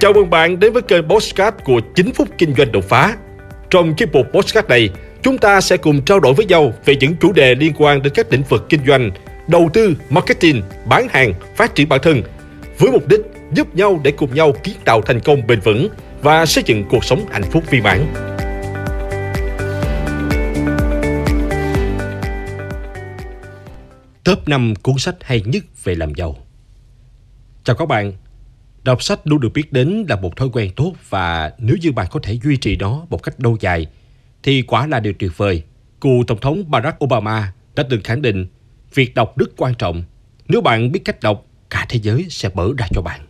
Chào mừng bạn đến với kênh Postcard của 9 phút kinh doanh đột phá. Trong chiếc mục Postcard này, chúng ta sẽ cùng trao đổi với nhau về những chủ đề liên quan đến các lĩnh vực kinh doanh, đầu tư, marketing, bán hàng, phát triển bản thân, với mục đích giúp nhau để cùng nhau kiến tạo thành công bền vững và xây dựng cuộc sống hạnh phúc viên mãn. Top 5 cuốn sách hay nhất về làm giàu Chào các bạn, Đọc sách luôn được biết đến là một thói quen tốt và nếu như bạn có thể duy trì nó một cách lâu dài thì quả là điều tuyệt vời. Cựu Tổng thống Barack Obama đã từng khẳng định việc đọc rất quan trọng. Nếu bạn biết cách đọc, cả thế giới sẽ mở ra cho bạn.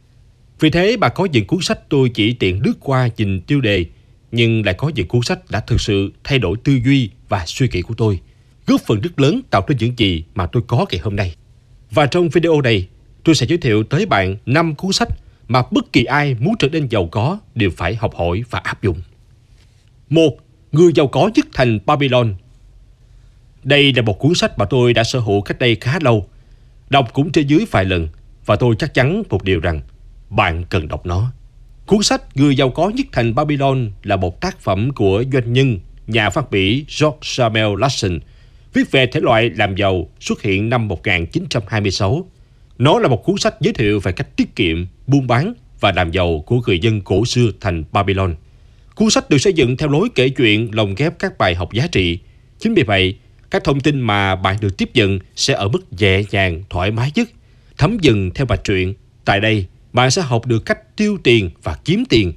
Vì thế bà có những cuốn sách tôi chỉ tiện lướt qua nhìn tiêu đề nhưng lại có những cuốn sách đã thực sự thay đổi tư duy và suy nghĩ của tôi, góp phần rất lớn tạo nên những gì mà tôi có ngày hôm nay. Và trong video này, tôi sẽ giới thiệu tới bạn 5 cuốn sách mà bất kỳ ai muốn trở nên giàu có đều phải học hỏi và áp dụng. Một, Người giàu có nhất thành Babylon Đây là một cuốn sách mà tôi đã sở hữu cách đây khá lâu. Đọc cũng trên dưới vài lần và tôi chắc chắn một điều rằng bạn cần đọc nó. Cuốn sách Người giàu có nhất thành Babylon là một tác phẩm của doanh nhân, nhà phát bỉ George Samuel Larson, viết về thể loại làm giàu xuất hiện năm 1926. Nó là một cuốn sách giới thiệu về cách tiết kiệm, buôn bán và làm giàu của người dân cổ xưa thành Babylon. Cuốn sách được xây dựng theo lối kể chuyện lồng ghép các bài học giá trị. Chính vì vậy, các thông tin mà bạn được tiếp nhận sẽ ở mức nhẹ nhàng, thoải mái nhất. Thấm dần theo mạch truyện. Tại đây, bạn sẽ học được cách tiêu tiền và kiếm tiền.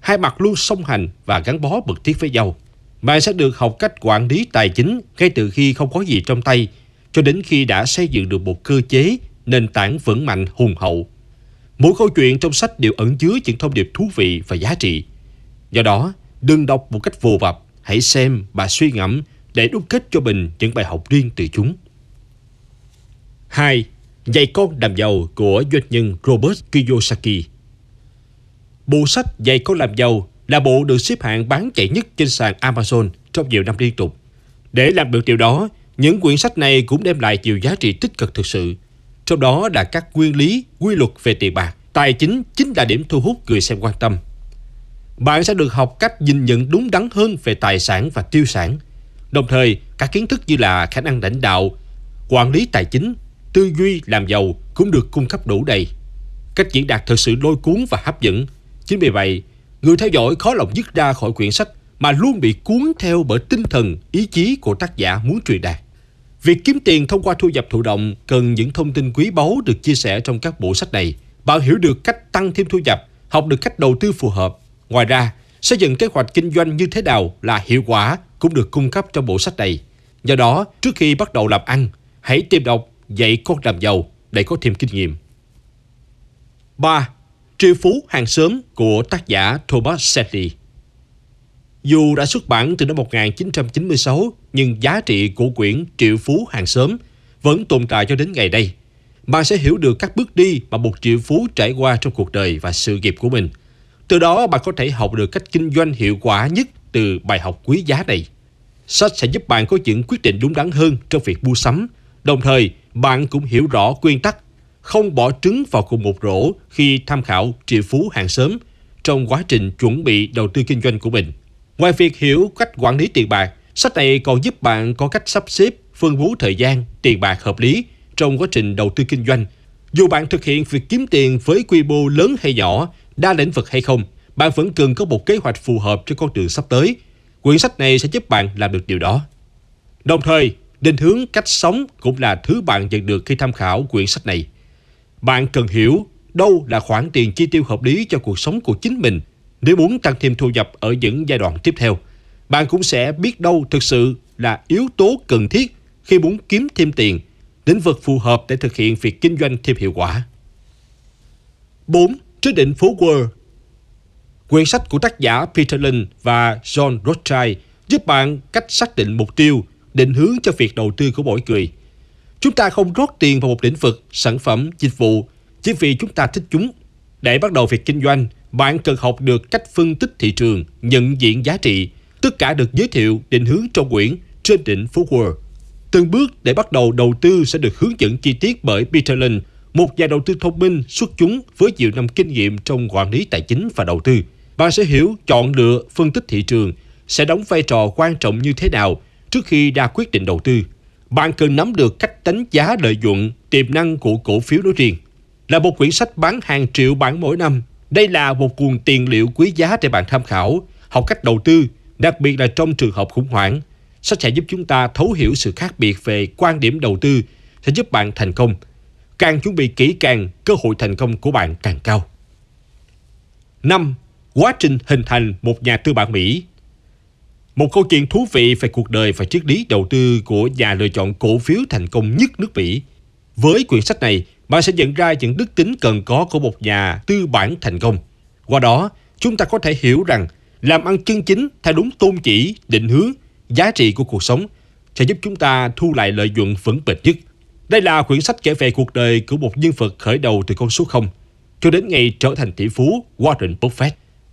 Hai mặt luôn song hành và gắn bó mật thiết với nhau. Bạn sẽ được học cách quản lý tài chính ngay từ khi không có gì trong tay, cho đến khi đã xây dựng được một cơ chế, nền tảng vững mạnh hùng hậu Mỗi câu chuyện trong sách đều ẩn chứa những thông điệp thú vị và giá trị. Do đó, đừng đọc một cách vô vập, hãy xem và suy ngẫm để đúc kết cho mình những bài học riêng từ chúng. 2. Dạy con làm giàu của doanh nhân Robert Kiyosaki Bộ sách Dạy con làm giàu là bộ được xếp hạng bán chạy nhất trên sàn Amazon trong nhiều năm liên tục. Để làm được điều đó, những quyển sách này cũng đem lại nhiều giá trị tích cực thực sự – trong đó là các nguyên lý, quy luật về tiền bạc. Tài chính chính là điểm thu hút người xem quan tâm. Bạn sẽ được học cách nhìn nhận đúng đắn hơn về tài sản và tiêu sản. Đồng thời, các kiến thức như là khả năng lãnh đạo, quản lý tài chính, tư duy làm giàu cũng được cung cấp đủ đầy. Cách diễn đạt thực sự lôi cuốn và hấp dẫn. Chính vì vậy, người theo dõi khó lòng dứt ra khỏi quyển sách mà luôn bị cuốn theo bởi tinh thần, ý chí của tác giả muốn truyền đạt. Việc kiếm tiền thông qua thu nhập thụ động cần những thông tin quý báu được chia sẻ trong các bộ sách này. Bạn hiểu được cách tăng thêm thu nhập, học được cách đầu tư phù hợp. Ngoài ra, xây dựng kế hoạch kinh doanh như thế nào là hiệu quả cũng được cung cấp trong bộ sách này. Do đó, trước khi bắt đầu làm ăn, hãy tìm đọc Dạy con làm giàu để có thêm kinh nghiệm. 3. Triệu phú hàng sớm của tác giả Thomas Sedley dù đã xuất bản từ năm 1996, nhưng giá trị của quyển Triệu Phú Hàng Sớm vẫn tồn tại cho đến ngày nay. Bạn sẽ hiểu được các bước đi mà một triệu phú trải qua trong cuộc đời và sự nghiệp của mình. Từ đó bạn có thể học được cách kinh doanh hiệu quả nhất từ bài học quý giá này. Sách sẽ giúp bạn có những quyết định đúng đắn hơn trong việc mua sắm. Đồng thời, bạn cũng hiểu rõ nguyên tắc không bỏ trứng vào cùng một rổ khi tham khảo triệu phú hàng sớm trong quá trình chuẩn bị đầu tư kinh doanh của mình. Ngoài việc hiểu cách quản lý tiền bạc, sách này còn giúp bạn có cách sắp xếp, phân bố thời gian, tiền bạc hợp lý trong quá trình đầu tư kinh doanh. Dù bạn thực hiện việc kiếm tiền với quy mô lớn hay nhỏ, đa lĩnh vực hay không, bạn vẫn cần có một kế hoạch phù hợp cho con đường sắp tới. Quyển sách này sẽ giúp bạn làm được điều đó. Đồng thời, định hướng cách sống cũng là thứ bạn nhận được khi tham khảo quyển sách này. Bạn cần hiểu đâu là khoản tiền chi tiêu hợp lý cho cuộc sống của chính mình nếu muốn tăng thêm thu nhập ở những giai đoạn tiếp theo, bạn cũng sẽ biết đâu thực sự là yếu tố cần thiết khi muốn kiếm thêm tiền, lĩnh vực phù hợp để thực hiện việc kinh doanh thêm hiệu quả. 4. Quyết định phố World Quyển sách của tác giả Peter Lynn và John Rothschild giúp bạn cách xác định mục tiêu, định hướng cho việc đầu tư của mỗi người. Chúng ta không rót tiền vào một lĩnh vực, sản phẩm, dịch vụ chỉ vì chúng ta thích chúng. Để bắt đầu việc kinh doanh, bạn cần học được cách phân tích thị trường, nhận diện giá trị. Tất cả được giới thiệu định hướng trong quyển Trên đỉnh phố World. Từng bước để bắt đầu đầu tư sẽ được hướng dẫn chi tiết bởi Peter Lynn, một nhà đầu tư thông minh xuất chúng với nhiều năm kinh nghiệm trong quản lý tài chính và đầu tư. Bạn sẽ hiểu chọn lựa, phân tích thị trường sẽ đóng vai trò quan trọng như thế nào trước khi ra quyết định đầu tư. Bạn cần nắm được cách đánh giá lợi nhuận, tiềm năng của cổ phiếu nói riêng. Là một quyển sách bán hàng triệu bản mỗi năm, đây là một nguồn tiền liệu quý giá để bạn tham khảo, học cách đầu tư, đặc biệt là trong trường hợp khủng hoảng. Sách sẽ giúp chúng ta thấu hiểu sự khác biệt về quan điểm đầu tư, sẽ giúp bạn thành công. Càng chuẩn bị kỹ càng, cơ hội thành công của bạn càng cao. 5. Quá trình hình thành một nhà tư bản Mỹ Một câu chuyện thú vị về cuộc đời và triết lý đầu tư của nhà lựa chọn cổ phiếu thành công nhất nước Mỹ. Với quyển sách này, bạn sẽ nhận ra những đức tính cần có của một nhà tư bản thành công. Qua đó, chúng ta có thể hiểu rằng làm ăn chân chính theo đúng tôn chỉ, định hướng, giá trị của cuộc sống sẽ giúp chúng ta thu lại lợi nhuận vững bền nhất. Đây là quyển sách kể về cuộc đời của một nhân vật khởi đầu từ con số 0 cho đến ngày trở thành tỷ phú Warren Buffett.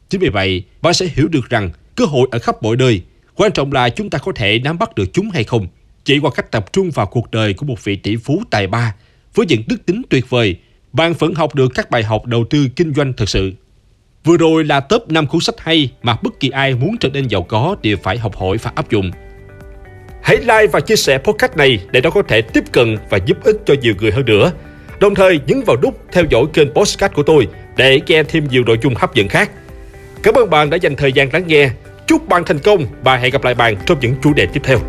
Chính vì vậy, bạn sẽ hiểu được rằng cơ hội ở khắp mọi nơi, quan trọng là chúng ta có thể nắm bắt được chúng hay không. Chỉ qua cách tập trung vào cuộc đời của một vị tỷ phú tài ba với những đức tính tuyệt vời, bạn vẫn học được các bài học đầu tư kinh doanh thật sự. Vừa rồi là top 5 cuốn sách hay mà bất kỳ ai muốn trở nên giàu có đều phải học hỏi và áp dụng. Hãy like và chia sẻ podcast này để nó có thể tiếp cận và giúp ích cho nhiều người hơn nữa. Đồng thời nhấn vào nút theo dõi kênh podcast của tôi để nghe thêm nhiều nội dung hấp dẫn khác. Cảm ơn bạn đã dành thời gian lắng nghe. Chúc bạn thành công và hẹn gặp lại bạn trong những chủ đề tiếp theo.